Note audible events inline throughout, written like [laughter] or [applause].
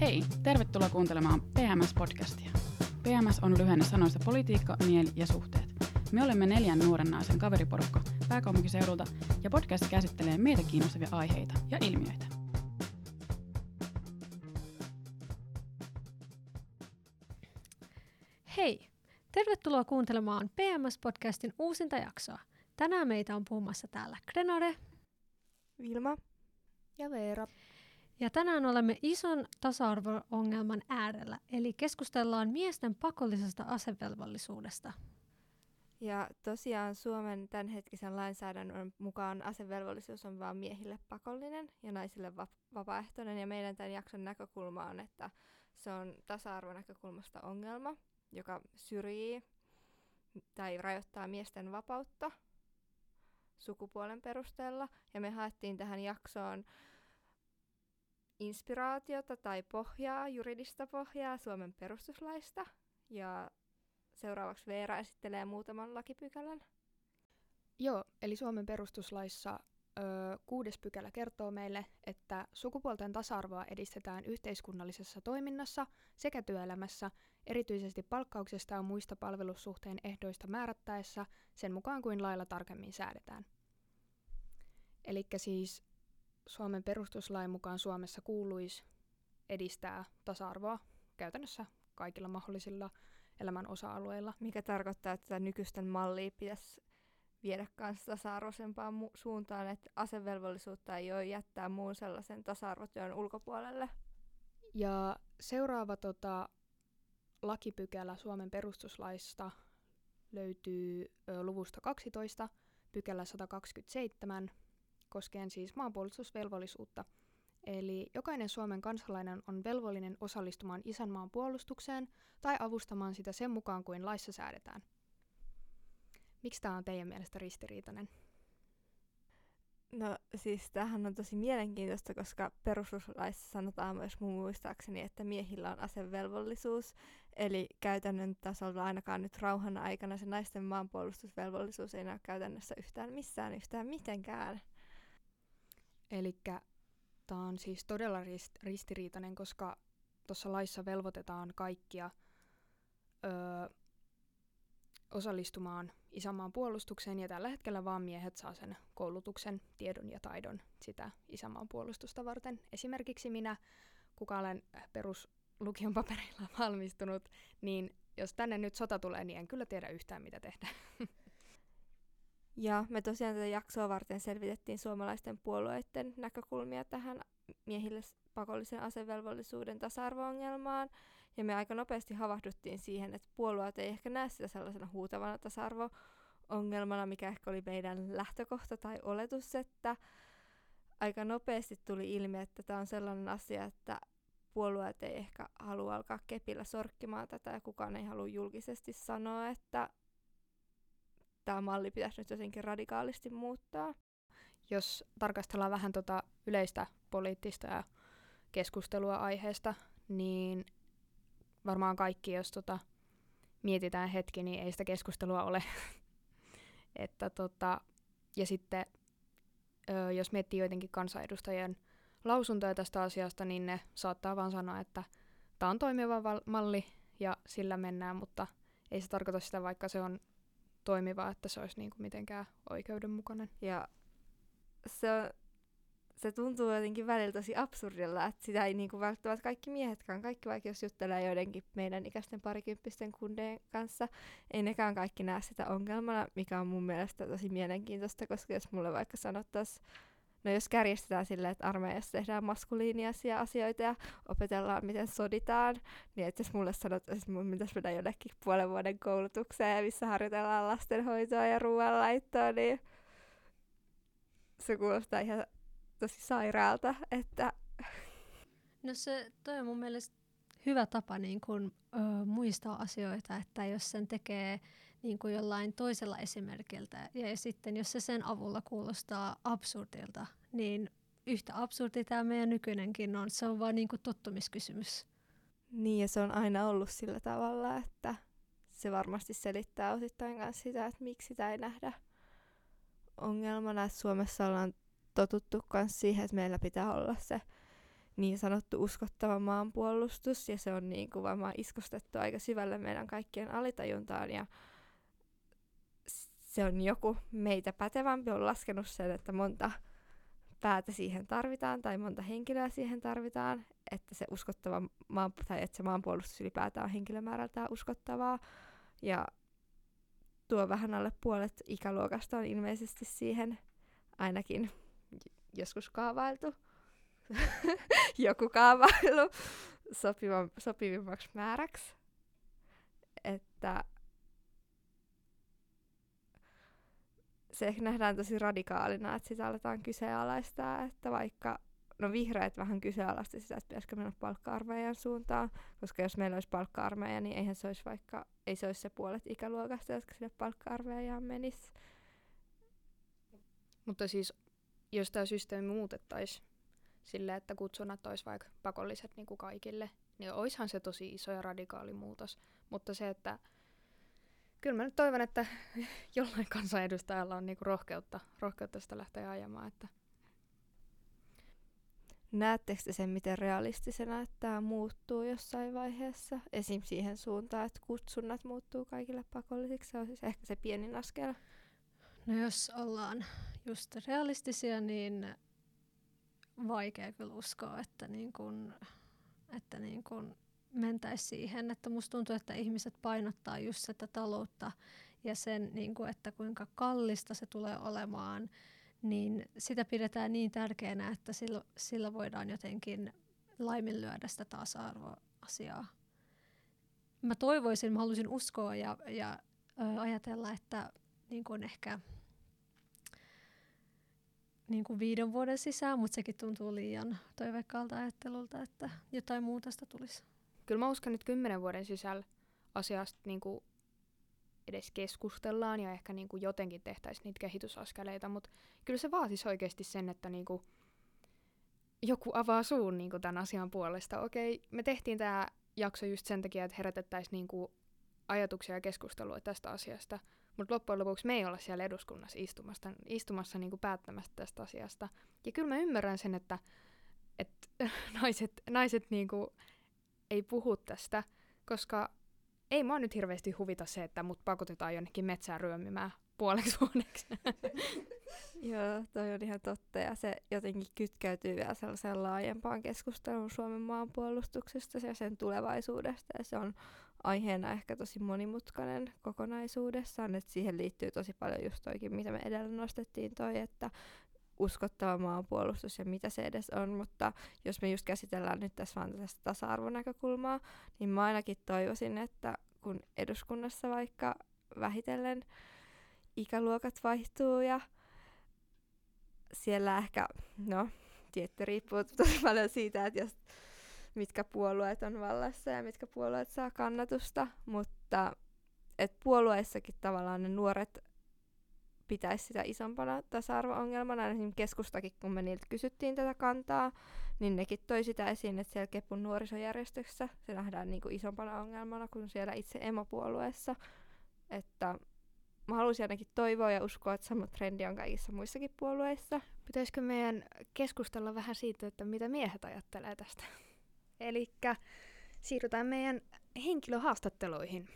Hei, tervetuloa kuuntelemaan PMS-podcastia. PMS on lyhenne sanoista politiikka, mieli ja suhteet. Me olemme neljän nuoren naisen kaveriporukka pääkaupunkiseudulta ja podcast käsittelee meitä kiinnostavia aiheita ja ilmiöitä. Hei! Tervetuloa kuuntelemaan PMS-podcastin uusinta jaksoa. Tänään meitä on puhumassa täällä Grenade Vilma ja Veera. Ja tänään olemme ison tasa-arvo-ongelman äärellä, eli keskustellaan miesten pakollisesta asevelvollisuudesta. Ja tosiaan Suomen tämänhetkisen lainsäädännön mukaan asevelvollisuus on vain miehille pakollinen ja naisille va- vapaaehtoinen. Ja meidän tämän jakson näkökulma on, että se on tasa-arvonäkökulmasta ongelma, joka syrjii tai rajoittaa miesten vapautta sukupuolen perusteella. Ja me haettiin tähän jaksoon inspiraatiota tai pohjaa, juridista pohjaa Suomen perustuslaista. Ja seuraavaksi Veera esittelee muutaman lakipykälän. Joo, eli Suomen perustuslaissa ö, kuudes pykälä kertoo meille, että sukupuolten tasa-arvoa edistetään yhteiskunnallisessa toiminnassa sekä työelämässä, erityisesti palkkauksesta ja muista palvelussuhteen ehdoista määrättäessä sen mukaan kuin lailla tarkemmin säädetään. Eli siis Suomen perustuslain mukaan Suomessa kuuluisi edistää tasa-arvoa käytännössä kaikilla mahdollisilla elämän osa-alueilla. mikä tarkoittaa, että tätä nykyisten mallia pitäisi viedä kanssa tasa-arvoisempaan mu- suuntaan, että asevelvollisuutta ei ole jättää muun sellaisen tasa-arvotyön ulkopuolelle. Ja seuraava tota, lakipykälä Suomen perustuslaista löytyy ö, luvusta 12, pykälä 127, koskien siis maanpuolustusvelvollisuutta. Eli jokainen Suomen kansalainen on velvollinen osallistumaan isänmaan puolustukseen tai avustamaan sitä sen mukaan kuin laissa säädetään. Miksi tämä on teidän mielestä ristiriitainen? No siis tämähän on tosi mielenkiintoista, koska perustuslaissa sanotaan myös muistaakseni, että miehillä on asevelvollisuus. Eli käytännön tasolla ainakaan nyt rauhan aikana se naisten maanpuolustusvelvollisuus ei näy käytännössä yhtään missään yhtään mitenkään. Eli tämä on siis todella rist- ristiriitainen, koska tuossa laissa velvoitetaan kaikkia öö, osallistumaan isänmaan puolustukseen, ja tällä hetkellä vaan miehet saa sen koulutuksen, tiedon ja taidon sitä isänmaan puolustusta varten. Esimerkiksi minä, kuka olen peruslukion papereilla [laughs] valmistunut, niin jos tänne nyt sota tulee, niin en kyllä tiedä yhtään mitä tehdä. [laughs] Ja me tosiaan tätä jaksoa varten selvitettiin suomalaisten puolueiden näkökulmia tähän miehille pakollisen asevelvollisuuden tasa-arvo-ongelmaan. Ja me aika nopeasti havahduttiin siihen, että puolueet ei ehkä näe sitä sellaisena huutavana tasa-arvo-ongelmana, mikä ehkä oli meidän lähtökohta tai oletus, että aika nopeasti tuli ilmi, että tämä on sellainen asia, että puolueet ei ehkä halua alkaa kepillä sorkkimaan tätä ja kukaan ei halua julkisesti sanoa, että tämä malli pitäisi nyt jotenkin radikaalisti muuttaa. jos tarkastellaan vähän tota yleistä poliittista ja keskustelua aiheesta, niin varmaan kaikki, jos tota mietitään hetki, niin ei sitä keskustelua ole. [laughs] että tota, ja sitten jos miettii joidenkin kansanedustajien lausuntoja tästä asiasta, niin ne saattaa vaan sanoa, että tämä on toimiva val- malli ja sillä mennään, mutta ei se tarkoita sitä, vaikka se on toimiva, että se olisi niinku mitenkään oikeudenmukainen. Ja se, se tuntuu jotenkin välillä tosi absurdilla, että sitä ei niinku välttämättä kaikki miehetkään, kaikki vaikka jos juttelee joidenkin meidän ikäisten parikymppisten kundeen kanssa, ei nekään kaikki näe sitä ongelmana, mikä on mun mielestä tosi mielenkiintoista, koska jos mulle vaikka sanottaisiin, no jos kärjestetään silleen, että armeijassa tehdään maskuliiniasia asioita ja opetellaan, miten soditaan, niin että jos mulle sanottaisiin, että mun pitäisi mennä jonnekin puolen vuoden koulutukseen, missä harjoitellaan lastenhoitoa ja ruoanlaittoa, niin se kuulostaa ihan tosi sairaalta, että No se, toi on mun mielestä hyvä tapa niin kun, ö, muistaa asioita, että jos sen tekee niin kuin jollain toisella esimerkiltä ja, sitten jos se sen avulla kuulostaa absurdilta, niin yhtä absurdi tämä meidän nykyinenkin on. Se on vaan niin kuin tottumiskysymys. niin ja se on aina ollut sillä tavalla, että se varmasti selittää osittain myös sitä, että miksi sitä ei nähdä ongelmana, että Suomessa ollaan totuttu myös siihen, että meillä pitää olla se niin sanottu uskottava maanpuolustus, ja se on niin kuin varmaan iskostettu aika syvälle meidän kaikkien alitajuntaan, ja se on joku meitä pätevämpi on laskenut sen, että monta päätä siihen tarvitaan tai monta henkilöä siihen tarvitaan, että se uskottava maan, tai että se maanpuolustus ylipäätään on henkilömäärältään uskottavaa. Ja tuo vähän alle puolet ikäluokasta on ilmeisesti siihen ainakin joskus kaavailtu, [laughs] joku kaavailu sopivimmaksi määräksi. Että se ehkä nähdään tosi radikaalina, että sitä aletaan kyseenalaistaa, että vaikka no vihreät vähän kyseenalaisti sitä, että pitäisikö mennä palkka-armeijan suuntaan, koska jos meillä olisi palkka-armeija, niin eihän se olisi vaikka, ei se olisi se puolet ikäluokasta, jotka sinne palkka-armeijaan menisi. Mutta siis, jos tämä systeemi muutettaisiin sille, että kutsunnat olisi vaikka pakolliset niin kuin kaikille, niin oishan se tosi iso ja radikaali muutos. Mutta se, että kyllä mä nyt toivon, että [laughs] jollain kansanedustajalla on niinku rohkeutta, rohkeutta sitä lähteä ajamaan. Että. Näettekö te sen, miten realistisena että tämä muuttuu jossain vaiheessa? Esim. siihen suuntaan, että kutsunnat muuttuu kaikille pakollisiksi. Se on siis ehkä se pienin askel. No jos ollaan just realistisia, niin vaikea kyllä uskoa, että, niin kun, että niin kun mentäisiin siihen, että musta tuntuu, että ihmiset painottaa just sitä taloutta ja sen, niin kuin, että kuinka kallista se tulee olemaan, niin sitä pidetään niin tärkeänä, että sillä, sillä voidaan jotenkin laiminlyödä sitä tasa-arvoasiaa. Mä toivoisin, mä haluaisin uskoa ja, ja ö, ajatella, että niin kuin ehkä niin kuin viiden vuoden sisään, mutta sekin tuntuu liian toiveikkaalta ajattelulta, että jotain muutosta tulisi kyllä mä uskon, että kymmenen vuoden sisällä asiasta niin kuin edes keskustellaan ja ehkä niin kuin jotenkin tehtäisiin niitä kehitysaskeleita, mutta kyllä se vaatisi oikeasti sen, että niin kuin joku avaa suun niin kuin tämän asian puolesta. Okei, me tehtiin tämä jakso just sen takia, että herätettäisiin niin kuin ajatuksia ja keskustelua tästä asiasta, mutta loppujen lopuksi me ei olla siellä eduskunnassa istumassa, istumassa niin kuin päättämässä tästä asiasta. Ja kyllä mä ymmärrän sen, että, että [laughs] naiset, naiset niin kuin ei puhu tästä, koska ei mua nyt hirveästi huvita se, että mut pakotetaan jonnekin metsään ryömimään puoleksi vuodeksi. [laughs] Joo, toi on ihan totta. Ja se jotenkin kytkeytyy vielä sellaiseen laajempaan keskusteluun Suomen maanpuolustuksesta ja sen tulevaisuudesta. Ja se on aiheena ehkä tosi monimutkainen kokonaisuudessaan, että siihen liittyy tosi paljon just toikin, mitä me edellä nostettiin toi, että uskottava maanpuolustus ja mitä se edes on, mutta jos me just käsitellään nyt tässä vaan tästä tasa-arvonäkökulmaa, niin mä ainakin toivoisin, että kun eduskunnassa vaikka vähitellen ikäluokat vaihtuu ja siellä ehkä, no, tietty riippuu [laughs] tosi paljon siitä, että jos mitkä puolueet on vallassa ja mitkä puolueet saa kannatusta, mutta että puolueissakin tavallaan ne nuoret pitäisi sitä isompana tasa-arvo-ongelmana. Esimerkiksi keskustakin, kun me niiltä kysyttiin tätä kantaa, niin nekin toi sitä esiin, että siellä Kepun nuorisojärjestössä se nähdään niin kuin isompana ongelmana kuin siellä itse emopuolueessa. Että mä haluaisin ainakin toivoa ja uskoa, että sama trendi on kaikissa muissakin puolueissa. Pitäisikö meidän keskustella vähän siitä, että mitä miehet ajattelee tästä? Eli siirrytään meidän henkilöhaastatteluihin.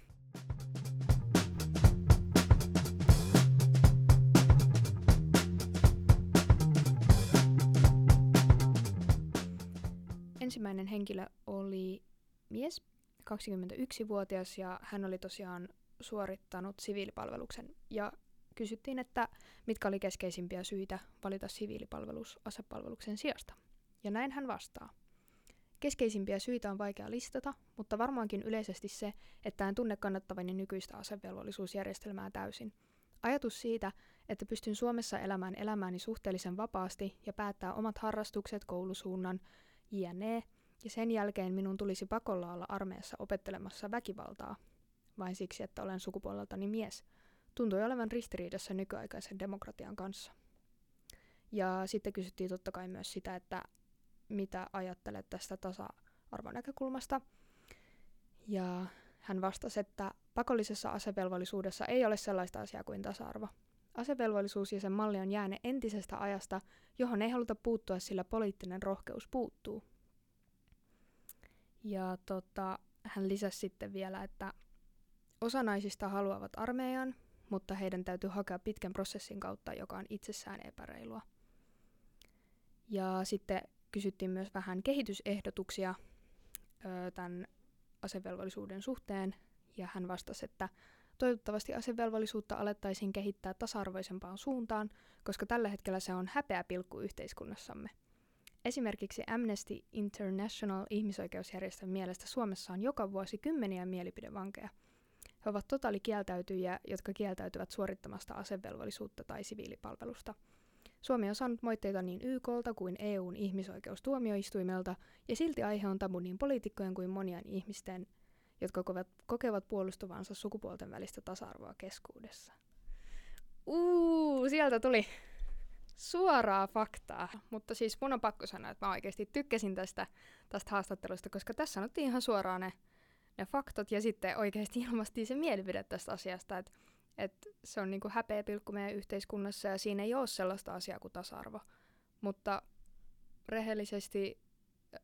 Ensimmäinen henkilö oli mies, 21-vuotias, ja hän oli tosiaan suorittanut siviilipalveluksen. Ja kysyttiin, että mitkä oli keskeisimpiä syitä valita siviilipalvelus asepalveluksen sijasta. Ja näin hän vastaa. Keskeisimpiä syitä on vaikea listata, mutta varmaankin yleisesti se, että en tunne kannattavani nykyistä asevelvollisuusjärjestelmää täysin. Ajatus siitä, että pystyn Suomessa elämään elämääni suhteellisen vapaasti ja päättää omat harrastukset, koulusuunnan, jne. Ja sen jälkeen minun tulisi pakolla olla armeijassa opettelemassa väkivaltaa, vain siksi, että olen sukupuoleltani mies, tuntui olevan ristiriidassa nykyaikaisen demokratian kanssa. Ja sitten kysyttiin totta kai myös sitä, että mitä ajattelet tästä tasa-arvonäkökulmasta. Ja hän vastasi, että pakollisessa asevelvollisuudessa ei ole sellaista asiaa kuin tasa-arvo. Asevelvollisuus ja sen malli on jääne entisestä ajasta, johon ei haluta puuttua, sillä poliittinen rohkeus puuttuu. Ja tota, hän lisäsi sitten vielä, että osa naisista haluavat armeijan, mutta heidän täytyy hakea pitkän prosessin kautta, joka on itsessään epäreilua. Ja sitten kysyttiin myös vähän kehitysehdotuksia ö, tämän asevelvollisuuden suhteen, ja hän vastasi, että toivottavasti asevelvollisuutta alettaisiin kehittää tasa-arvoisempaan suuntaan, koska tällä hetkellä se on häpeä pilkku yhteiskunnassamme. Esimerkiksi Amnesty International ihmisoikeusjärjestön mielestä Suomessa on joka vuosi kymmeniä mielipidevankeja. He ovat totaalikieltäytyjiä, jotka kieltäytyvät suorittamasta asevelvollisuutta tai siviilipalvelusta. Suomi on saanut moitteita niin YKlta kuin EUn ihmisoikeustuomioistuimelta, ja silti aihe on tabu niin poliitikkojen kuin monien ihmisten, jotka kokevat, kokevat puolustuvansa sukupuolten välistä tasa-arvoa keskuudessa. Uuu, sieltä tuli suoraa faktaa. Mutta siis mun on pakko sanoa, että mä oikeasti tykkäsin tästä, tästä haastattelusta, koska tässä sanottiin ihan suoraan ne, ne faktot ja sitten oikeasti ilmastiin se mielipide tästä asiasta, että et se on niinku häpeä pilkku meidän yhteiskunnassa ja siinä ei ole sellaista asiaa kuin tasa-arvo. Mutta rehellisesti,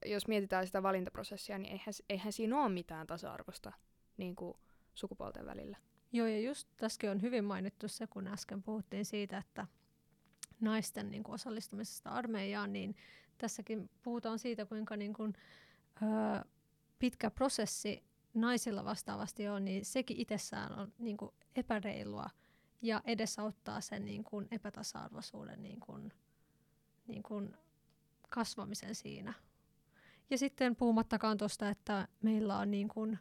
jos mietitään sitä valintaprosessia, niin eihän, eihän siinä ole mitään tasa-arvosta niin kuin sukupuolten välillä. Joo, ja just tässäkin on hyvin mainittu se, kun äsken puhuttiin siitä, että naisten niin kuin osallistumisesta armeijaan, niin tässäkin puhutaan siitä, kuinka niin kuin, ö, pitkä prosessi naisilla vastaavasti on, niin sekin itsessään on niin kuin epäreilua ja edesauttaa sen niin kuin epätasa-arvoisuuden niin kuin, niin kuin kasvamisen siinä. Ja sitten puhumattakaan tuosta, että meillä on niin kuin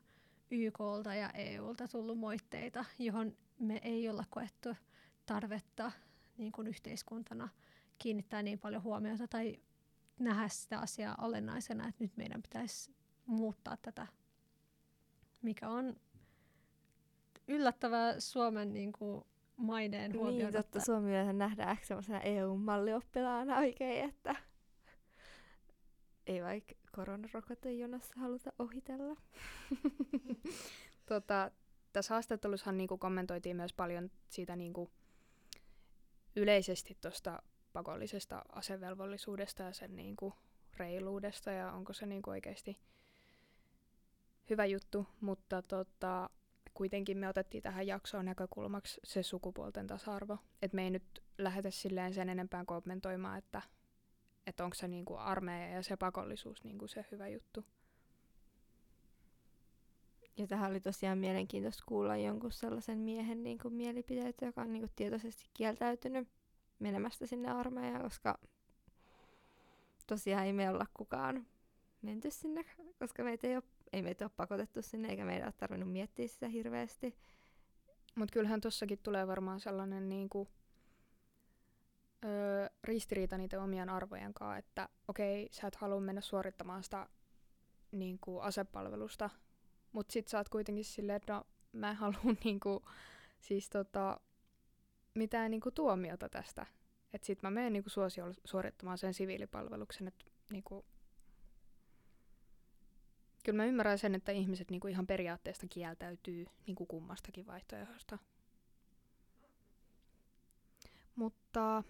YKlta ja EUlta tullut moitteita, johon me ei olla koettu tarvetta niin kuin yhteiskuntana kiinnittää niin paljon huomiota tai nähdä sitä asiaa olennaisena, että nyt meidän pitäisi muuttaa tätä, mikä on yllättävää Suomen niin kuin, maineen huomioon. Niin, totta. Suomi nähdään ehkä semmoisena EU-mallioppilaana oikein, että ei vaikka koronarokotejonossa haluta ohitella. [laughs] tota, tässä haastattelussahan niinku kommentoitiin myös paljon siitä niinku yleisesti tuosta pakollisesta asevelvollisuudesta ja sen niinku reiluudesta ja onko se niinku oikeasti hyvä juttu, mutta tota, kuitenkin me otettiin tähän jaksoon näkökulmaksi se sukupuolten tasa-arvo. Että me ei nyt lähetä silleen sen enempää kommentoimaan, että, että onko se niinku armeija ja se pakollisuus niinku se hyvä juttu. Ja tähän oli tosiaan mielenkiintoista kuulla jonkun sellaisen miehen niin kuin mielipiteitä, joka on niin kuin tietoisesti kieltäytynyt menemästä sinne armeijaan, koska tosiaan ei me olla kukaan menty sinne, koska meitä ei, ole, ei meitä ole pakotettu sinne, eikä meidän ole tarvinnut miettiä sitä hirveästi. Mutta kyllähän tossakin tulee varmaan sellainen niinku, öö, ristiriita niiden omien arvojen kanssa, että okei, sä et halua mennä suorittamaan sitä niinku, asepalvelusta, mutta sit sä oot kuitenkin silleen, että no, mä en halua [laughs] niinku, siis tota, mitään niinku, tuomiota tästä. Että sit mä menen niinku, suosiolla suorittamaan sen siviilipalveluksen, että niinku, kyllä mä ymmärrän sen, että ihmiset niinku ihan periaatteesta kieltäytyy niinku kummastakin vaihtoehdosta. Mutta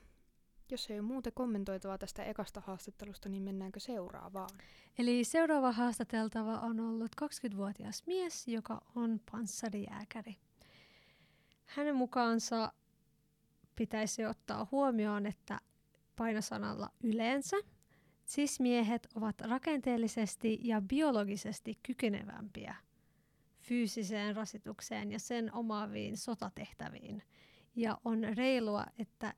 jos ei ole muuta kommentoitavaa tästä ekasta haastattelusta, niin mennäänkö seuraavaan? Eli seuraava haastateltava on ollut 20-vuotias mies, joka on panssarijääkäri. Hänen mukaansa pitäisi ottaa huomioon, että painosanalla yleensä cis-miehet ovat rakenteellisesti ja biologisesti kykenevämpiä fyysiseen rasitukseen ja sen omaaviin sotatehtäviin. Ja on reilua, että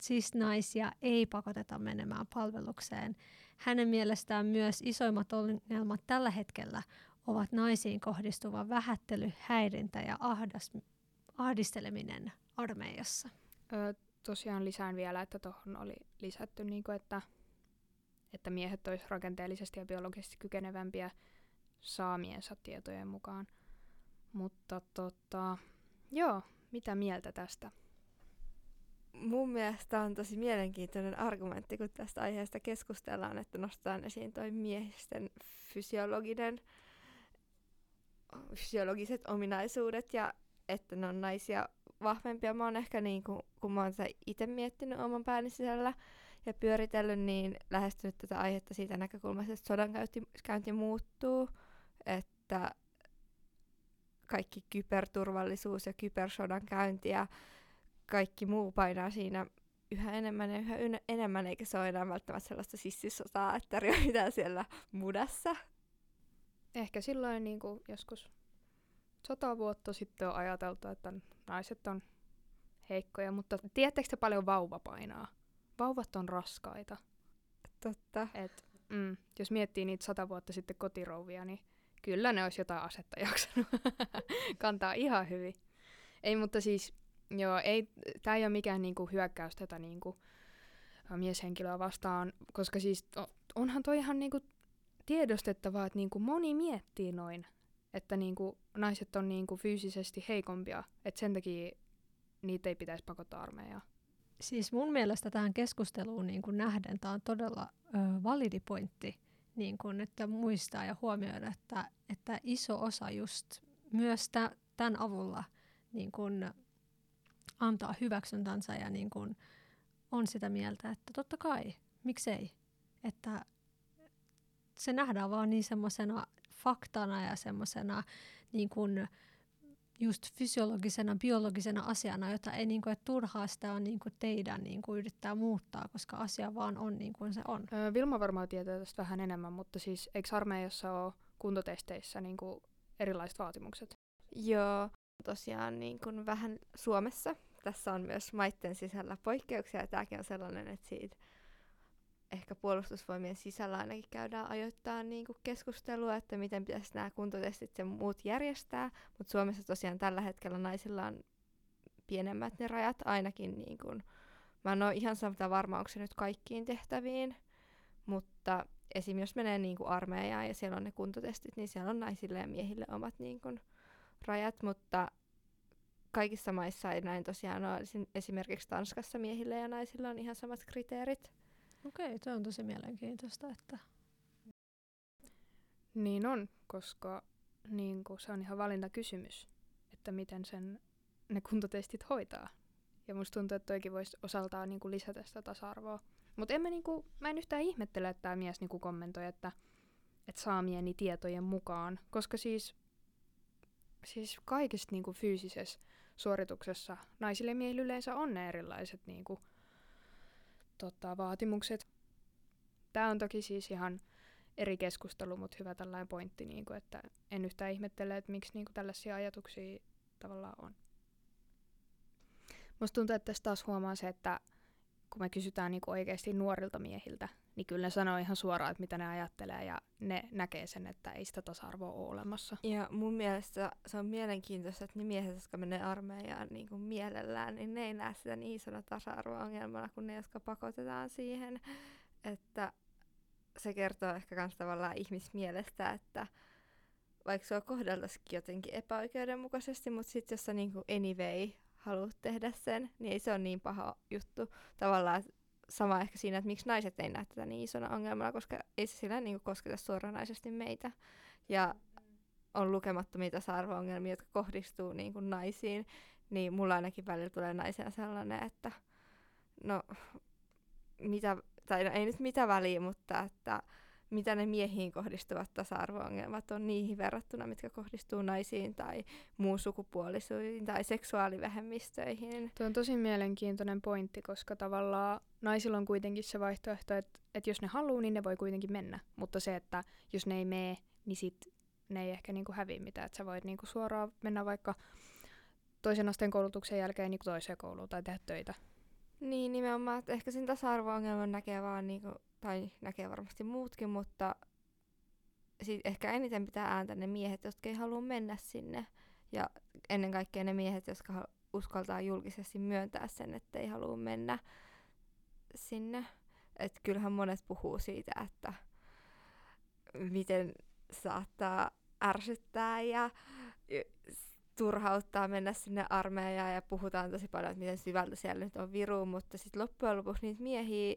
cis-naisia ei pakoteta menemään palvelukseen. Hänen mielestään myös isoimmat ongelmat tällä hetkellä ovat naisiin kohdistuva vähättely, häirintä ja ahdas, ahdisteleminen armeijassa. Ö, tosiaan lisään vielä, että tuohon oli lisätty, niin kuin, että, että miehet olisivat rakenteellisesti ja biologisesti kykenevämpiä saamiensa tietojen mukaan. Mutta tota, joo, mitä mieltä tästä? Mun mielestä on tosi mielenkiintoinen argumentti, kun tästä aiheesta keskustellaan, että nostetaan esiin toi miehisten fysiologinen, fysiologiset ominaisuudet ja että ne on naisia vahvempia. Mä oon ehkä niin kuin, kun mä oon itse miettinyt oman pääni sisällä ja pyöritellyt, niin lähestynyt tätä aihetta siitä näkökulmasta, että sodankäynti käynti muuttuu, että kaikki kyberturvallisuus ja kybersodan käynti ja kaikki muu painaa siinä yhä enemmän ja yhä enemmän, eikä se ole enää välttämättä sellaista sissisotaa, että tarjotaan siellä mudassa. Ehkä silloin niin kuin joskus sata vuotta sitten on ajateltu, että naiset on heikkoja, mutta tiedättekö te paljon vauva painaa? Vauvat on raskaita. Totta. Et, mm, jos miettii niitä sata vuotta sitten kotirouvia, niin kyllä ne olisi jotain asetta jaksanut [laughs] kantaa ihan hyvin. Ei, mutta siis, joo, ei, tämä ei ole mikään niinku hyökkäys tätä niinku, mieshenkilöä vastaan, koska siis onhan toi ihan niinku tiedostettavaa, että niinku moni miettii noin, että niinku naiset on niinku fyysisesti heikompia, että sen takia niitä ei pitäisi pakottaa armeijaa. Siis mun mielestä tähän keskusteluun niin kuin nähden tämä on todella ö, validi pointti, niin että muistaa ja huomioida, että, että iso osa just myös tämän avulla niin kuin, antaa hyväksyntänsä ja niin kuin, on sitä mieltä, että totta kai, miksei. Että se nähdään vaan niin semmoisena faktana ja semmoisena niin kuin, just fysiologisena, biologisena asiana, jota ei niin kuin, että turhaa sitä on niin kuin teidän niin kuin yrittää muuttaa, koska asia vaan on niin kuin se on. Vilma varmaan tietää tästä vähän enemmän, mutta siis eikö armeijassa ole kuntotesteissä niin kuin erilaiset vaatimukset? Joo, tosiaan niin kuin vähän Suomessa. Tässä on myös maitten sisällä poikkeuksia, ja tämäkin on sellainen, että siitä ehkä puolustusvoimien sisällä ainakin käydään ajoittain niin kuin keskustelua, että miten pitäisi nämä kuntotestit ja muut järjestää, mutta Suomessa tosiaan tällä hetkellä naisilla on pienemmät ne rajat ainakin niin kuin, mä en ole ihan samaa varma, onko se nyt kaikkiin tehtäviin, mutta esim. jos menee niin kuin armeijaan ja siellä on ne kuntotestit, niin siellä on naisille ja miehille omat niin kuin, rajat, mutta kaikissa maissa ei näin tosiaan ole. Esimerkiksi Tanskassa miehille ja naisilla on ihan samat kriteerit. Okei, tuo on tosi mielenkiintoista, että... Niin on, koska niin kuin, se on ihan valintakysymys, että miten sen ne kuntotestit hoitaa. Ja musta tuntuu, että toikin voisi osaltaan niin kuin, lisätä sitä tasa-arvoa. Mutta en mä, niin kuin, mä en yhtään ihmettele, että tämä mies niin kuin, kommentoi, että, että saamieni tietojen mukaan. Koska siis, siis kaikista niin kuin, fyysisessä suorituksessa naisille ja miehille yleensä on ne erilaiset niin kuin, tota, vaatimukset. Tämä on toki siis ihan eri keskustelu, mutta hyvä tällainen pointti, niin kuin, että en yhtään ihmettele, että miksi niin kuin, tällaisia ajatuksia tavallaan on. Musta tuntuu, että tässä taas huomaa se, että kun me kysytään niin oikeasti nuorilta miehiltä, niin kyllä ne sanoo ihan suoraan, että mitä ne ajattelee ja ne näkee sen, että ei sitä tasa-arvoa ole olemassa. Ja mun mielestä se on mielenkiintoista, että ne miehet, jotka menee armeijaan niin kuin mielellään, niin ne ei näe sitä niin isona tasa-arvo-ongelmana kuin ne, jotka pakotetaan siihen. Että se kertoo ehkä myös tavallaan ihmismielestä, että vaikka on kohdeltaisikin jotenkin epäoikeudenmukaisesti, mutta sitten jos sä niin kuin anyway haluat tehdä sen, niin ei se ole niin paha juttu. Tavallaan sama ehkä siinä, että miksi naiset ei näe tätä niin isona ongelmana, koska ei se sillä niin kosketa suoranaisesti meitä. Ja on lukemattomia tasa-arvo-ongelmia, jotka kohdistuu niin kuin naisiin, niin mulla ainakin välillä tulee naisena sellainen, että no, mitä, tai no, ei nyt mitä väliä, mutta että mitä ne miehiin kohdistuvat tasa-arvo-ongelmat on niihin verrattuna, mitkä kohdistuu naisiin tai muun sukupuolisuihin tai seksuaalivähemmistöihin. Tuo on tosi mielenkiintoinen pointti, koska tavallaan naisilla on kuitenkin se vaihtoehto, että, että jos ne haluaa, niin ne voi kuitenkin mennä. Mutta se, että jos ne ei mene, niin sit ne ei ehkä niinku häviä mitään. Että sä voit niinku suoraan mennä vaikka toisen asteen koulutuksen jälkeen niinku toiseen kouluun tai tehdä töitä. Niin, nimenomaan. Että ehkä sen tasa-arvo-ongelman näkee vaan niinku tai näkee varmasti muutkin, mutta sit ehkä eniten pitää ääntä ne miehet, jotka ei halua mennä sinne. Ja ennen kaikkea ne miehet, jotka uskaltaa julkisesti myöntää sen, että ei halua mennä sinne. Et kyllähän monet puhuu siitä, että miten saattaa ärsyttää ja turhauttaa mennä sinne armeijaan ja puhutaan tosi paljon, että miten syvältä siellä nyt on viru, mutta sitten loppujen lopuksi niitä miehiä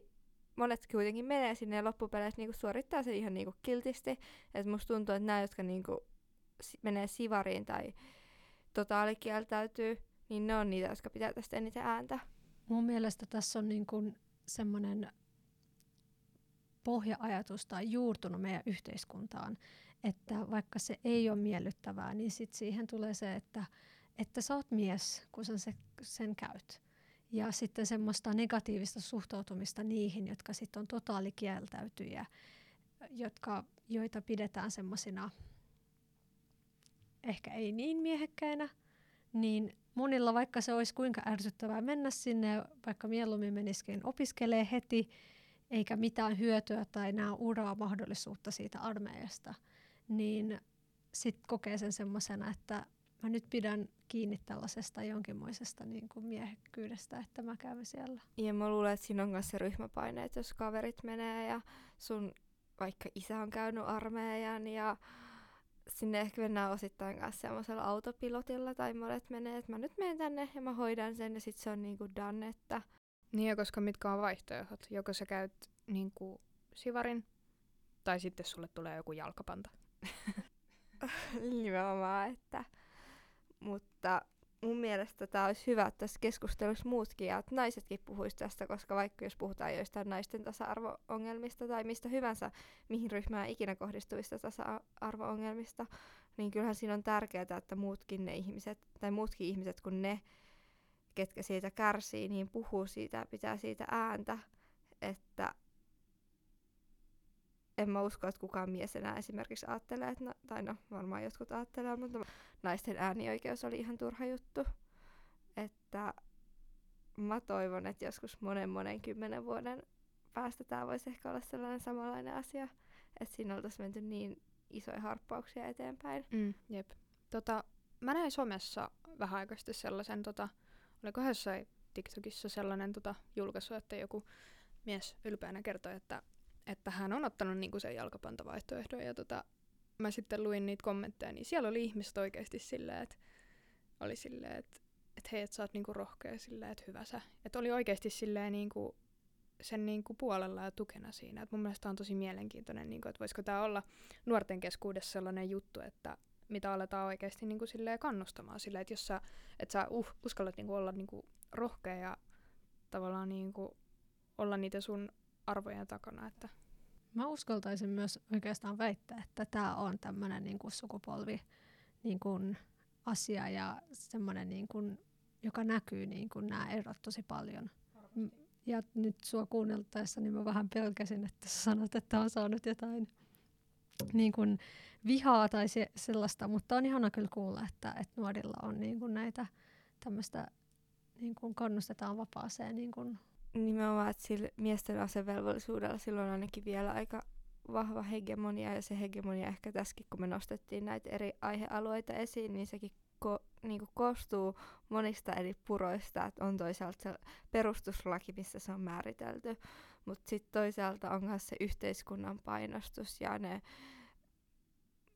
monet kuitenkin menee sinne ja loppupeleissä niinku suorittaa se ihan niinku kiltisti. Et musta tuntuu, että nämä, jotka niinku menee sivariin tai totaalikieltäytyy, niin ne on niitä, jotka pitää tästä eniten ääntä. Mun mielestä tässä on niin kuin semmoinen pohja-ajatus tai juurtunut meidän yhteiskuntaan, että vaikka se ei ole miellyttävää, niin sit siihen tulee se, että, että sä oot mies, kun sä sen käyt. Ja sitten semmoista negatiivista suhtautumista niihin, jotka sitten on totaalikieltäytyjä, jotka, joita pidetään semmoisina ehkä ei niin miehekkäinä, niin monilla vaikka se olisi kuinka ärsyttävää mennä sinne, vaikka mieluummin menisikin opiskelee heti, eikä mitään hyötyä tai näe uraa mahdollisuutta siitä armeijasta, niin sitten kokee sen semmoisena, että mä nyt pidän kiinni tällaisesta jonkinmoisesta niin kuin miehekkyydestä, että mä käyn siellä. Ja mä luulen, että siinä on myös se ryhmäpaine, että jos kaverit menee ja sun vaikka isä on käynyt armeijan ja sinne ehkä mennään osittain kanssa semmoisella autopilotilla tai monet menee, että mä nyt menen tänne ja mä hoidan sen ja sitten se on niinku done, että... Niin ja koska mitkä on vaihtoehdot? Joko sä käyt niinku sivarin tai sitten sulle tulee joku jalkapanta. [laughs] Nimenomaan, että... Mutta mun mielestä tämä olisi hyvä, että tässä keskustelussa muutkin ja että naisetkin puhuisi tästä, koska vaikka jos puhutaan joistain naisten tasa-arvo-ongelmista tai mistä hyvänsä, mihin ryhmään ikinä kohdistuvista tasa-arvo-ongelmista, niin kyllähän siinä on tärkeää, että muutkin ne ihmiset, tai muutkin ihmiset kuin ne, ketkä siitä kärsii, niin puhuu siitä, pitää siitä ääntä, että en mä usko, että kukaan mies enää esimerkiksi ajattelee, että no, tai no varmaan jotkut ajattelee, mutta naisten äänioikeus oli ihan turha juttu. Että mä toivon, että joskus monen monen kymmenen vuoden päästä tämä voisi ehkä olla sellainen samanlainen asia, että siinä oltaisiin menty niin isoja harppauksia eteenpäin. Mm, jep. Tota, mä näin somessa vähän aikaa sellaisen, tota, oliko jossain TikTokissa sellainen tota, julkaisu, että joku mies ylpeänä kertoi, että että hän on ottanut niinku sen jalkapantavaihtoehdon ja tota, mä sitten luin niitä kommentteja, niin siellä oli ihmiset oikeasti silleen, että oli silleen, että et hei, että sä oot niinku rohkea silleen, että hyvä sä. Että oli oikeasti silleen niinku sen niinku puolella ja tukena siinä. Et mun mielestä on tosi mielenkiintoinen, niinku, että voisiko tämä olla nuorten keskuudessa sellainen juttu, että mitä aletaan oikeasti niinku silleen kannustamaan silleen, että jos sä, et sä uh, uskallat niinku olla niinku rohkea ja tavallaan niinku olla niitä sun arvojen takana. Että. Mä uskaltaisin myös oikeastaan väittää, että tämä on tämmöinen niin sukupolvi niin kuin asia ja semmoinen, niin kuin, joka näkyy niin kuin nämä erot tosi paljon. Ja nyt sua kuunneltaessa, niin mä vähän pelkäsin, että sä sanot, että on saanut jotain niin kuin vihaa tai se, sellaista, mutta on ihana kyllä kuulla, että, että nuorilla on niin kuin näitä tämmöistä, niin kuin kannustetaan vapaaseen niin kuin nimenomaan, että sillä miesten asevelvollisuudella silloin ainakin vielä aika vahva hegemonia, ja se hegemonia ehkä tässäkin, kun me nostettiin näitä eri aihealueita esiin, niin sekin ko, niin kuin koostuu monista eri puroista, että on toisaalta se perustuslaki, missä se on määritelty, mutta sitten toisaalta on myös se yhteiskunnan painostus ja ne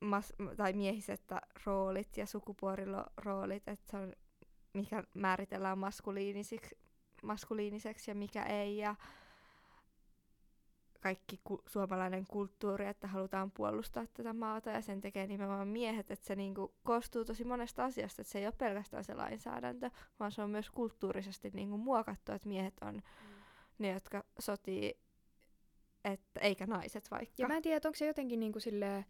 mas- tai miehiset roolit ja sukupuoliroolit, että se on, mikä määritellään maskuliinisiksi maskuliiniseksi ja mikä ei ja kaikki ku- suomalainen kulttuuri, että halutaan puolustaa tätä maata ja sen tekee nimenomaan miehet, että se niinku koostuu tosi monesta asiasta, että se ei ole pelkästään se lainsäädäntö, vaan se on myös kulttuurisesti niinku muokattu, että miehet on mm. ne, jotka sotii, että, eikä naiset vaikka. Ja mä en tiedä, onko se jotenkin niinku silleen,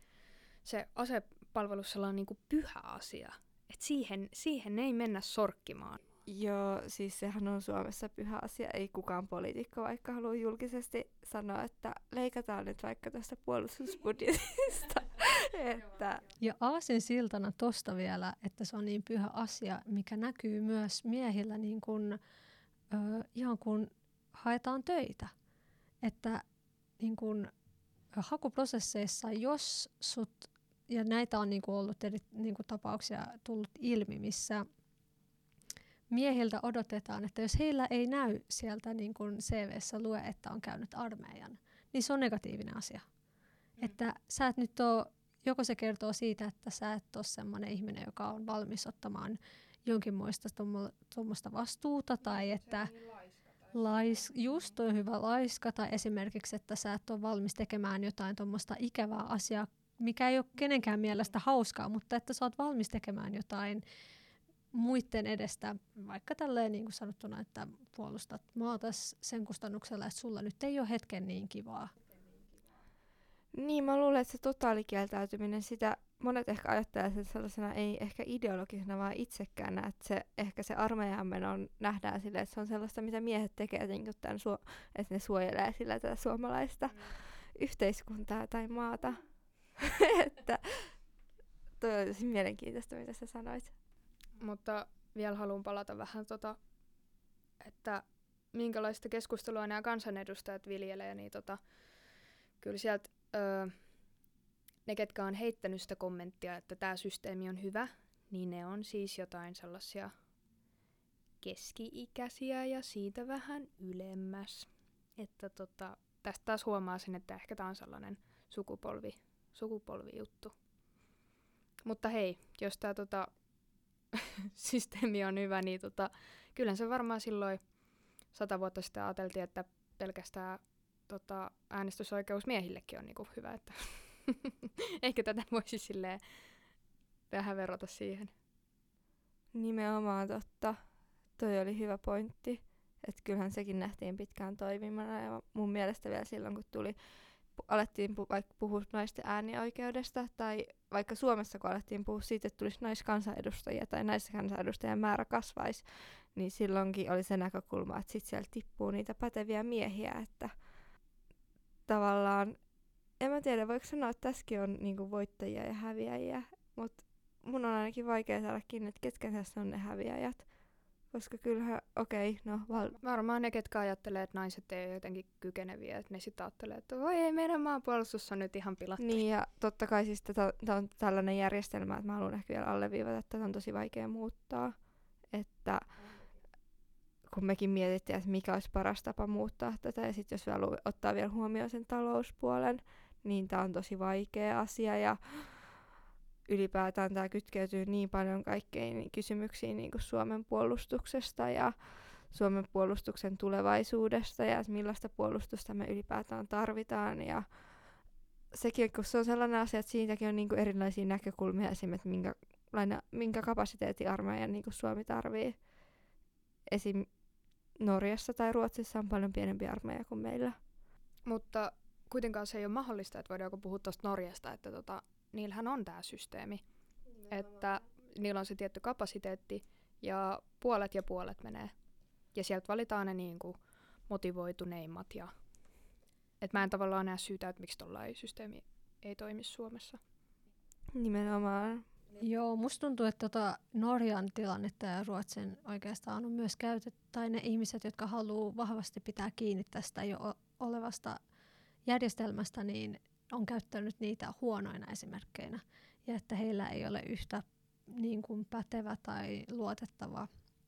se asepalvelus sellainen niinku pyhä asia, että siihen, siihen ei mennä sorkkimaan. Joo, siis sehän on Suomessa pyhä asia. Ei kukaan poliitikko vaikka halua julkisesti sanoa, että leikataan nyt vaikka tästä puolustusbudjetista. [laughs] että... Ja aasin siltana tosta vielä, että se on niin pyhä asia, mikä näkyy myös miehillä niin kun, ö, ihan kun haetaan töitä. Että niin kun, hakuprosesseissa, jos sut, ja näitä on niin ollut eri niin tapauksia tullut ilmi, missä miehiltä odotetaan, että jos heillä ei näy sieltä niin kuin CVssä lue, että on käynyt armeijan, niin se on negatiivinen asia. Mm. Että sä et nyt ole, joko se kertoo siitä, että sä et ole semmoinen ihminen, joka on valmis ottamaan jonkinmoista tuommoista vastuuta, tai että niin lais, just on hyvä laiska, tai esimerkiksi, että sä et ole valmis tekemään jotain tuommoista ikävää asiaa, mikä ei ole kenenkään mielestä hauskaa, mutta että sä oot valmis tekemään jotain muiden edestä, vaikka tälleen niin kuin sanottuna, että puolustat maata sen kustannuksella, että sulla nyt ei ole hetken niin kivaa. Niin, mä luulen, että se totaalikieltäytyminen, sitä monet ehkä ajattelee sen sellaisena, ei ehkä ideologisena, vaan itsekään, että se, ehkä se armeijan meno nähdään sille, että se on sellaista, mitä miehet tekee, niin tämän suo- että ne suojelee sillä tätä suomalaista mm. yhteiskuntaa tai maata. [laughs] että toi oli tosi mielenkiintoista, mitä sä sanoit. Mutta vielä haluan palata vähän tota, että minkälaista keskustelua nämä kansanedustajat viljelee, niin tota, kyllä sieltä öö, ne, ketkä on heittänyt sitä kommenttia, että tämä systeemi on hyvä, niin ne on siis jotain sellaisia keski-ikäisiä ja siitä vähän ylemmäs. Että tota, tästä taas huomaa sen, että ehkä tämä on sellainen sukupolvi, sukupolvijuttu. Mutta hei, jos tämä tota, [laughs] systeemi on hyvä, niin tota, kyllä se varmaan silloin sata vuotta sitten ajateltiin, että pelkästään tota, äänestysoikeus miehillekin on niinku hyvä. Että [laughs] Ehkä tätä voisi silleen vähän verrata siihen. Nimenomaan totta. Toi oli hyvä pointti. Että kyllähän sekin nähtiin pitkään toimimana ja mun mielestä vielä silloin, kun tuli alettiin pu- vaikka puhua naisten äänioikeudesta, tai vaikka Suomessa kun alettiin puhua siitä, että tulisi naiskansanedustajia tai naiskansanedustajien määrä kasvaisi, niin silloinkin oli se näkökulma, että sitten siellä tippuu niitä päteviä miehiä, että tavallaan en mä tiedä, voiko sanoa, että tässäkin on niinku voittajia ja häviäjiä, mutta mun on ainakin vaikea saada kiinni, että ketkä tässä on ne häviäjät. Koska kyllähän, okei, okay, no val... Varmaan ne, ketkä ajattelee, että naiset ei ole jotenkin kykeneviä, että ne sitten ajattelee, että voi ei, meidän maanpuolustus on nyt ihan pilattu. Niin, ja totta kai siis tämä on tällainen järjestelmä, että mä haluan ehkä vielä alleviivata, että tätä on tosi vaikea muuttaa. Että kun mekin mietittiin, että mikä olisi paras tapa muuttaa tätä, ja sitten jos vielä ottaa vielä huomioon sen talouspuolen, niin tämä on tosi vaikea asia ja ylipäätään tämä kytkeytyy niin paljon kaikkein kysymyksiin niin kuin Suomen puolustuksesta ja Suomen puolustuksen tulevaisuudesta ja millaista puolustusta me ylipäätään tarvitaan ja sekin, kun se on sellainen asia, että siitäkin on niin kuin erilaisia näkökulmia esimerkiksi, minkä, minkä kapasiteetin armeijan niin kuin Suomi tarvii. Esim. Norjassa tai Ruotsissa on paljon pienempi armeija kuin meillä. Mutta kuitenkaan se ei ole mahdollista, että voidaanko puhua tuosta Norjasta, että tota, niillähän on tämä systeemi. Nimenomaan. Että niillä on se tietty kapasiteetti ja puolet ja puolet menee. Ja sieltä valitaan ne niinku motivoituneimmat. Ja... Et mä en tavallaan näe syytä, että miksi tuollainen systeemi ei toimi Suomessa. Nimenomaan. Joo, musta tuntuu, että tota Norjan tilannetta ja Ruotsin oikeastaan on myös käytetty, tai ne ihmiset, jotka haluaa vahvasti pitää kiinni tästä jo olevasta järjestelmästä, niin on käyttänyt niitä huonoina esimerkkeinä. Ja että heillä ei ole yhtä niin kuin pätevä tai luotettava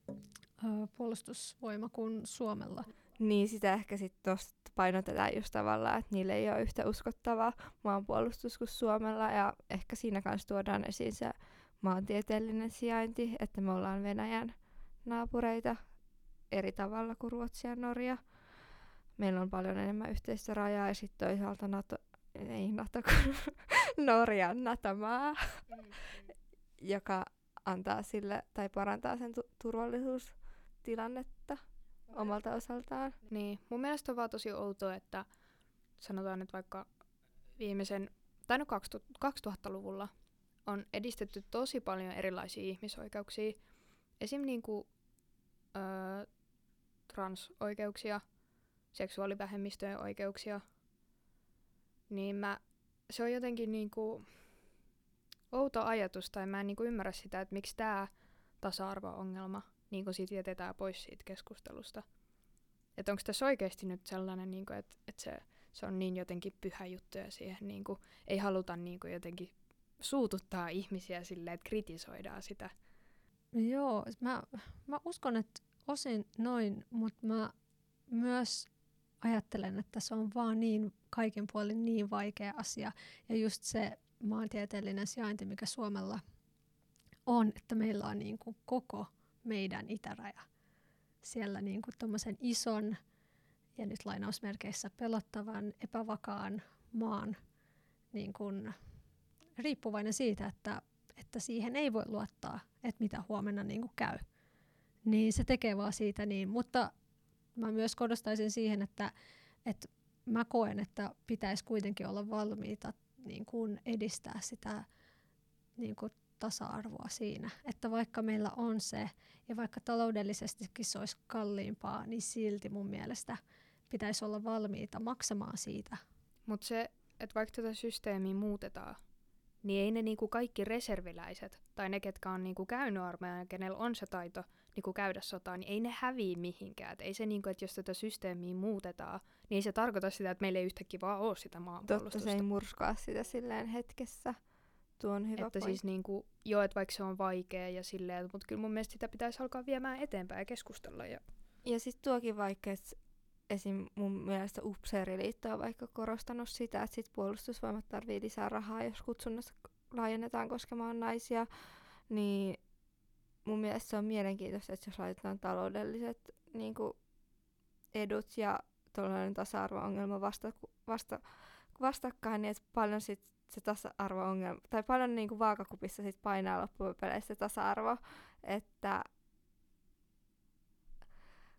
ö, puolustusvoima kuin Suomella. Niin, sitä ehkä sitten painotetaan just tavallaan, että niillä ei ole yhtä uskottava maanpuolustus kuin Suomella. Ja ehkä siinä kanssa tuodaan esiin se maantieteellinen sijainti, että me ollaan Venäjän naapureita eri tavalla kuin Ruotsi ja Norja meillä on paljon enemmän yhteistä rajaa ja sitten toisaalta NATO, ei NATO, [laughs] Norjan NATO-maa, mm. joka antaa sille tai parantaa sen tu- turvallisuustilannetta okay. omalta osaltaan. Niin, mun mielestä on vaan tosi outoa, että sanotaan, että vaikka viimeisen, tai no 2000-luvulla on edistetty tosi paljon erilaisia ihmisoikeuksia. Esim. Niin kuin, öö, transoikeuksia – seksuaalivähemmistöjen oikeuksia, niin mä, se on jotenkin niinku outo ajatus, tai mä en niinku ymmärrä sitä, että miksi tämä tasa-arvo-ongelma niinku siitä jätetään pois siitä keskustelusta. Että onko tässä oikeasti nyt sellainen, niinku, että et se, se on niin jotenkin pyhä juttu ja siihen niinku, ei haluta niinku jotenkin suututtaa ihmisiä silleen, että kritisoidaan sitä. Joo, mä, mä uskon, että osin noin, mutta mä myös ajattelen, että se on vaan niin kaiken puolin niin vaikea asia. Ja just se maantieteellinen sijainti, mikä Suomella on, että meillä on niin kuin koko meidän itäraja. Siellä niin kuin ison ja nyt lainausmerkeissä pelottavan, epävakaan maan niin kuin riippuvainen siitä, että, että siihen ei voi luottaa, että mitä huomenna niin kuin käy. Niin se tekee vaan siitä niin, mutta mä myös korostaisin siihen, että, että mä koen, että pitäisi kuitenkin olla valmiita niin kuin edistää sitä niin kuin tasa-arvoa siinä. Että vaikka meillä on se, ja vaikka taloudellisestikin se olisi kalliimpaa, niin silti mun mielestä pitäisi olla valmiita maksamaan siitä. Mutta se, että vaikka tätä systeemiä muutetaan, niin ei ne niinku kaikki reserviläiset tai ne, ketkä on niinku käynyt armeijan ja kenellä on se taito niinku käydä sotaan, niin ei ne häviä mihinkään. Et ei se, niinku, että jos tätä systeemiä muutetaan, niin ei se tarkoita sitä, että meillä ei yhtäkkiä vaan ole sitä maanpuolustusta. Totta, se ei murskaa sitä silleen hetkessä. Tuo on hyvä Että point. siis niinku, joo, että vaikka se on vaikea ja silleen, mutta kyllä mun mielestä sitä pitäisi alkaa viemään eteenpäin ja keskustella. Ja... Ja sitten tuokin vaikka, että esim. mun mielestä Upseeriliitto on vaikka korostanut sitä, että sit puolustusvoimat tarvii lisää rahaa, jos kutsunnassa laajennetaan koskemaan naisia, niin mun mielestä se on mielenkiintoista, että jos laitetaan taloudelliset niin edut ja tuollainen tasa-arvo-ongelma vasta, vasta, vastakkain, niin että paljon sit se tasa-arvo-ongelma, tai paljon niin vaakakupissa sit painaa loppupeleissä se tasa-arvo, että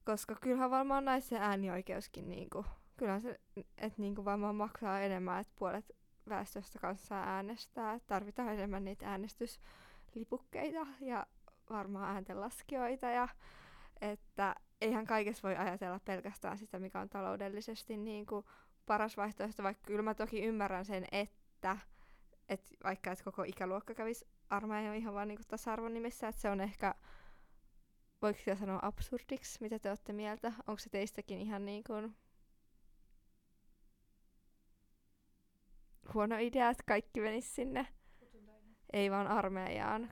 koska kyllähän varmaan naisen äänioikeuskin, niinku, kyllähän se, että niinku varmaan maksaa enemmän, että puolet väestöstä kanssa äänestää, tarvitaan enemmän niitä äänestyslipukkeita ja varmaan ääntenlaskijoita ja että eihän kaikessa voi ajatella pelkästään sitä, mikä on taloudellisesti niinku paras vaihtoehto, vaikka kyllä mä toki ymmärrän sen, että et vaikka että koko ikäluokka kävisi armeijan ihan vaan niinku tasa-arvon nimissä, että se on ehkä voiko sitä sanoa absurdiksi? Mitä te olette mieltä? Onko se teistäkin ihan niin kuin huono idea, että kaikki menis sinne? Ei vaan armeijaan.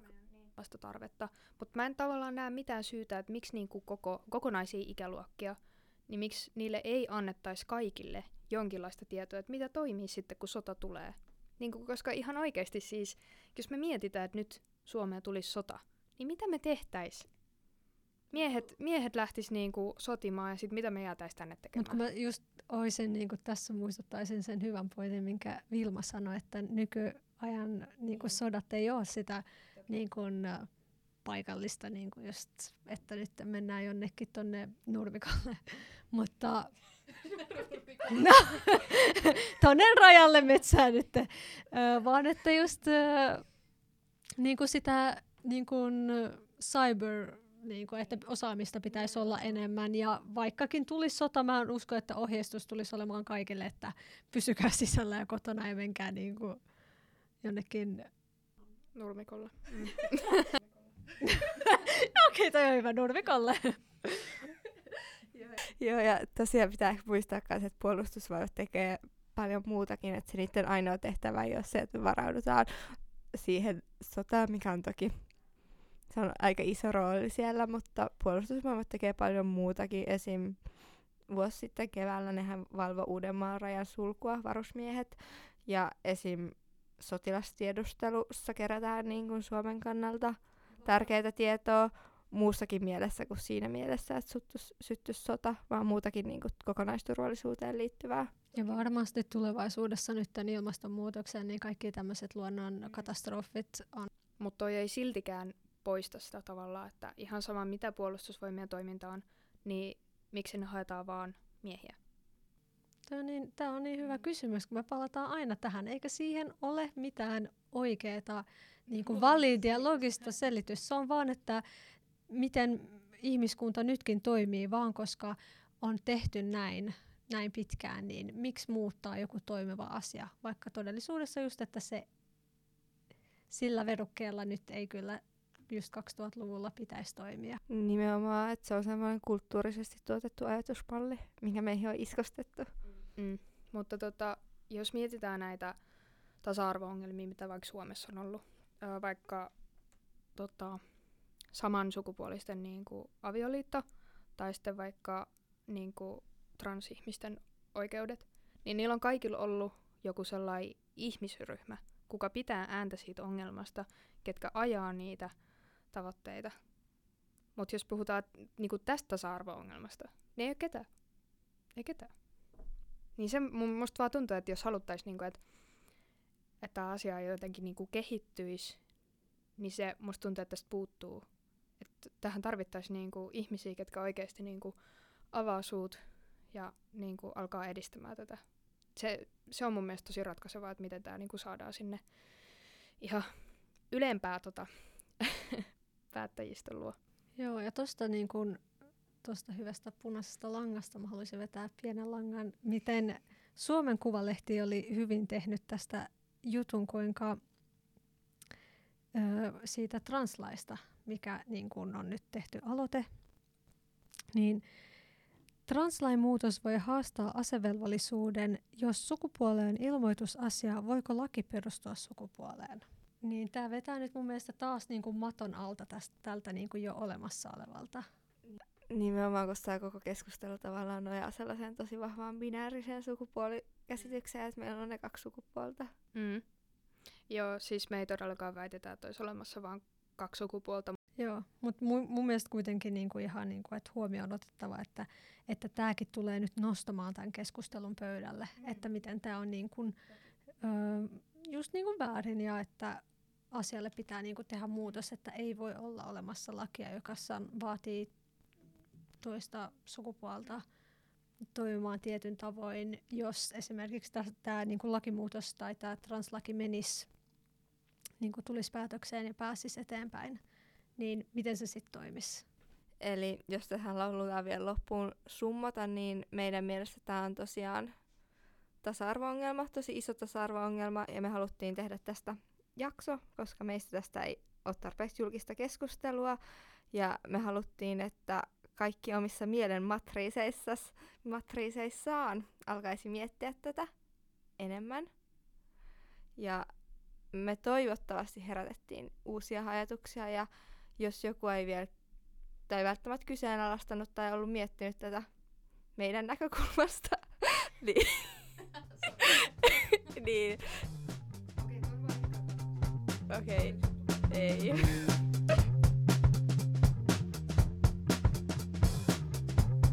vasta tarvetta. Mutta mä en tavallaan näe mitään syytä, että miksi niinku koko, kokonaisia ikäluokkia, niin miksi niille ei annettaisi kaikille jonkinlaista tietoa, että mitä toimii sitten, kun sota tulee. Niinku, koska ihan oikeasti siis, jos me mietitään, että nyt Suomeen tulisi sota, niin mitä me tehtäis? Miehet, miehet lähtis niinku sotimaan ja sitten mitä me jäätäis tänne tekemään? Mutta kun mä just oisin niin tässä muistuttaisin sen hyvän pointin, minkä Vilma sanoi, että nykyajan niin kuin sodat ei ole sitä niin kuin, ä, paikallista, niin kuin just, että nyt mennään jonnekin tonne nurmikolle. [laughs] Mutta [laughs] no, [laughs] tonne rajalle metsään nyt. Ö, vaan että just ö, niin kuin sitä niin kuin cyber niin kuin, että osaamista pitäisi olla enemmän. Ja vaikkakin tulisi sota, mä en usko, että ohjeistus tulisi olemaan kaikille, että pysykää [laughs] sisällä ja kotona ja menkää niin kuin jonnekin... Nurmikolla. [laughs] Mm. Okei, okay, toi on hyvä nurmikolle. [laughs] Joo, ja tosiaan pitää ehkä muistaa myös, että puolustusvoimat tekee paljon muutakin, että se niiden ainoa tehtävä ei ole se, että varaudutaan siihen sotaan, mikä on toki se on aika iso rooli siellä, mutta puolustusvoimat tekee paljon muutakin. Esim. vuosi sitten keväällä nehän valvo Uudenmaan rajan sulkua, varusmiehet, ja esim. sotilastiedustelussa kerätään niin kuin Suomen kannalta tärkeää tietoa muussakin mielessä kuin siinä mielessä, että syttys, syttys sota, vaan muutakin niin kuin kokonaisturvallisuuteen liittyvää. Ja varmasti tulevaisuudessa nyt tämän ilmastonmuutoksen, niin kaikki tämmöiset luonnon katastrofit on. Mutta toi ei siltikään poista sitä tavalla, että ihan sama mitä puolustusvoimien toiminta on, niin miksi ne haetaan vaan miehiä? Tämä on, niin, tämä on niin hyvä kysymys, kun me palataan aina tähän. Eikä siihen ole mitään oikeaa niin kuin validia, logista [laughs] selitystä. Se on vaan, että miten ihmiskunta nytkin toimii, vaan koska on tehty näin, näin pitkään, niin miksi muuttaa joku toimiva asia, vaikka todellisuudessa just, että se sillä verukkeella nyt ei kyllä just 2000-luvulla pitäisi toimia. Nimenomaan, että se on semmoinen kulttuurisesti tuotettu ajatusmalli, minkä meihin on iskostettu. Mm. Mutta tota, jos mietitään näitä tasa-arvo-ongelmia, mitä vaikka Suomessa on ollut, ää, vaikka tota, samansukupuolisten niin kuin, avioliitto tai sitten vaikka niin kuin, transihmisten oikeudet, niin niillä on kaikilla ollut joku sellainen ihmisryhmä, kuka pitää ääntä siitä ongelmasta, ketkä ajaa niitä tavoitteita. Mutta jos puhutaan niinku tästä tasa-arvo-ongelmasta, niin ei ole ketään. Ei ketään. Niin se mun musta vaan tuntuu, että jos haluttaisiin, niinku, että että asia jotenkin niinku kehittyisi, niin se musta tuntuu, että tästä puuttuu. Että tähän tarvittaisiin niinku ihmisiä, jotka oikeasti niinku avaa suut ja niin kuin alkaa edistämään tätä. Se, se on mun mielestä tosi ratkaisevaa, että miten tämä niin kuin saadaan sinne ihan ylempää tota, päättäjistön luo. Joo, ja tuosta niin kun, tosta hyvästä punaisesta langasta mä haluaisin vetää pienen langan, miten Suomen Kuvalehti oli hyvin tehnyt tästä jutun, kuinka ö, siitä translaista, mikä niin kun on nyt tehty aloite, niin Translain muutos voi haastaa asevelvollisuuden, jos sukupuoleen ilmoitusasia, voiko laki perustua sukupuoleen. Niin tämä vetää nyt mun mielestä taas niin kuin maton alta tästä, tältä niin kuin jo olemassa olevalta. Nimenomaan, koska tämä koko keskustelu tavallaan nojaa sellaiseen tosi vahvaan binääriseen sukupuolikäsitykseen, että meillä on ne kaksi sukupuolta. Mm. Joo, siis me ei todellakaan väitetä, että olisi olemassa vain kaksi sukupuolta. Joo, mutta mun, mun mielestä kuitenkin niinku ihan niinku, että huomioon otettava, että että tämäkin tulee nyt nostamaan tämän keskustelun pöydälle, mm. että miten tämä on niinku, ö, just niinku väärin ja että asialle pitää niinku tehdä muutos, että ei voi olla olemassa lakia, joka vaatii toista sukupuolta toimimaan tietyn tavoin, jos esimerkiksi tämä niinku lakimuutos tai tämä translaki menisi, niinku tulisi päätökseen ja pääsisi eteenpäin, niin miten se sitten toimisi? Eli jos tähän halutaan vielä loppuun summata, niin meidän mielestä tämä on tosiaan tasa-arvo-ongelma, tosi iso tasa-arvo-ongelma, ja me haluttiin tehdä tästä jakso, koska meistä tästä ei ole tarpeeksi julkista keskustelua, ja me haluttiin, että kaikki omissa mielen matriiseissaan alkaisi miettiä tätä enemmän. Ja me toivottavasti herätettiin uusia ajatuksia, ja jos joku ei vielä tai välttämättä kyseenalaistanut tai ollut miettinyt tätä meidän näkökulmasta, [laughs] niin, [laughs] [laughs] niin okei, okay.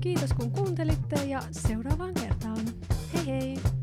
Kiitos kun kuuntelitte ja seuraavaan kertaan. Hei hei!